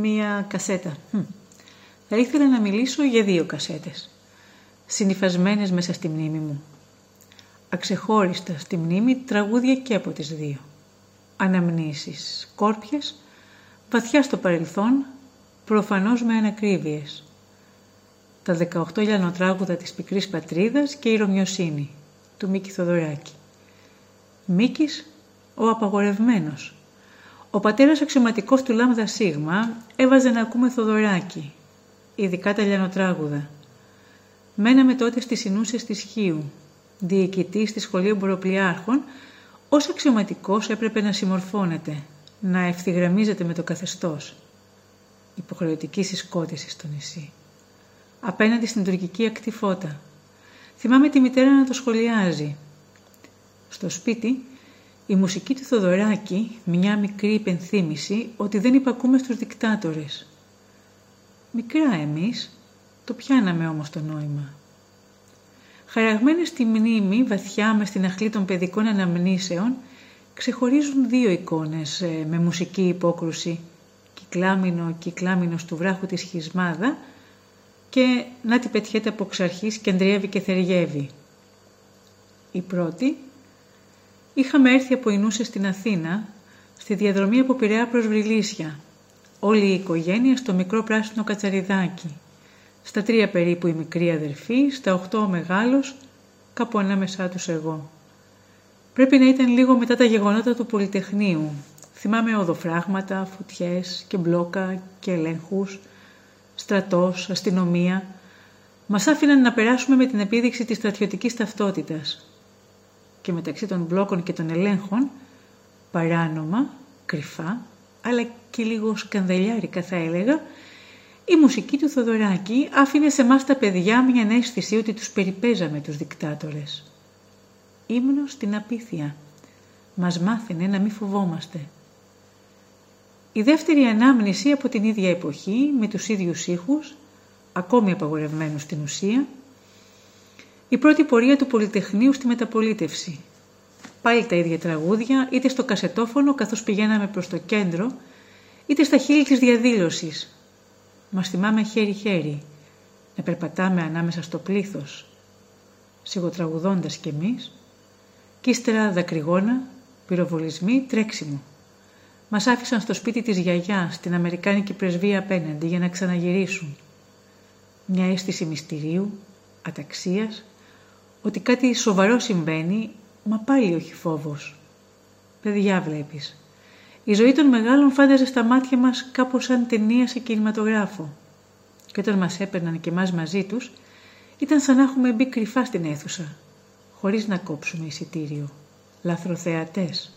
μία κασέτα. Θα ήθελα να μιλήσω για δύο κασέτες, συνυφασμένες μέσα στη μνήμη μου. Αξεχώριστα στη μνήμη τραγούδια και από τις δύο. Αναμνήσεις, σκόρπιες, βαθιά στο παρελθόν, προφανώς με ανακρίβειες. Τα 18 λιανοτράγουδα της πικρής πατρίδας και η Ρωμιοσύνη, του Μίκη Θοδωράκη. Μίκης, ο απαγορευμένος. Ο πατέρας αξιωματικός του Λάμδα Σίγμα έβαζε να ακούμε Θοδωράκη, ειδικά τα λιανοτράγουδα. Μέναμε τότε στις συνούσες της Χίου, διοικητής στη Σχολείο Μποροπλιάρχων, ως αξιωματικός έπρεπε να συμμορφώνεται, να ευθυγραμμίζεται με το καθεστώς. Υποχρεωτική συσκότηση στο νησί. Απέναντι στην τουρκική ακτιφώτα. Θυμάμαι τη μητέρα να το σχολιάζει. Στο σπίτι, η μουσική του Θοδωράκη, μια μικρή υπενθύμηση ότι δεν υπακούμε στους δικτάτορες. Μικρά εμείς, το πιάναμε όμως το νόημα. Χαραγμένες στη μνήμη, βαθιά μες στην αχλή των παιδικών αναμνήσεων, ξεχωρίζουν δύο εικόνες ε, με μουσική υπόκρουση. Κυκλάμινο, κυκλάμινος του βράχου της Χισμάδα και να τη πετιέται από ξαρχής και αντριεύει και θεριεύει. Η πρώτη, είχαμε έρθει από Ινούσες στην Αθήνα, στη διαδρομή από Πειραιά προς Βρυλίσια. Όλη η οικογένεια στο μικρό πράσινο κατσαριδάκι. Στα τρία περίπου η μικρή αδερφή, στα οχτώ ο μεγάλος, κάπου ανάμεσά τους εγώ. Πρέπει να ήταν λίγο μετά τα γεγονότα του Πολυτεχνείου. Θυμάμαι οδοφράγματα, φωτιές και μπλόκα και ελέγχους, στρατός, αστυνομία. Μας άφηναν να περάσουμε με την επίδειξη της στρατιωτικής ταυτότητας. Και μεταξύ των μπλόκων και των ελέγχων, παράνομα, κρυφά, αλλά και λίγο σκανδαλιάρικα θα έλεγα, η μουσική του Θοδωράκη άφηνε σε εμάς τα παιδιά μια αίσθηση ότι τους περιπέζαμε τους δικτάτορες. Ύμνος στην απίθεια. Μας μάθαινε να μην φοβόμαστε. Η δεύτερη ανάμνηση από την ίδια εποχή, με τους ίδιους ήχους, ακόμη απαγορευμένους στην ουσία, η πρώτη πορεία του Πολυτεχνείου στη μεταπολίτευση. Πάλι τα ίδια τραγούδια, είτε στο κασετόφωνο καθώς πηγαίναμε προς το κέντρο, είτε στα χείλη της διαδήλωσης. Μας θυμάμαι χέρι-χέρι, να περπατάμε ανάμεσα στο πλήθος, σιγοτραγουδώντας κι εμείς, κι ύστερα δακρυγόνα, πυροβολισμοί, τρέξιμο. Μας άφησαν στο σπίτι της γιαγιάς, στην Αμερικάνικη πρεσβεία απέναντι, για να ξαναγυρίσουν. Μια αίσθηση μυστηρίου, αταξίας, ότι κάτι σοβαρό συμβαίνει, μα πάλι όχι φόβος. Παιδιά βλέπεις. Η ζωή των μεγάλων φάνταζε στα μάτια μας κάπως σαν ταινία σε κινηματογράφο. Και όταν μας έπαιρναν και εμάς μαζί τους, ήταν σαν να έχουμε μπει κρυφά στην αίθουσα, χωρίς να κόψουμε εισιτήριο. Λαθροθεατές.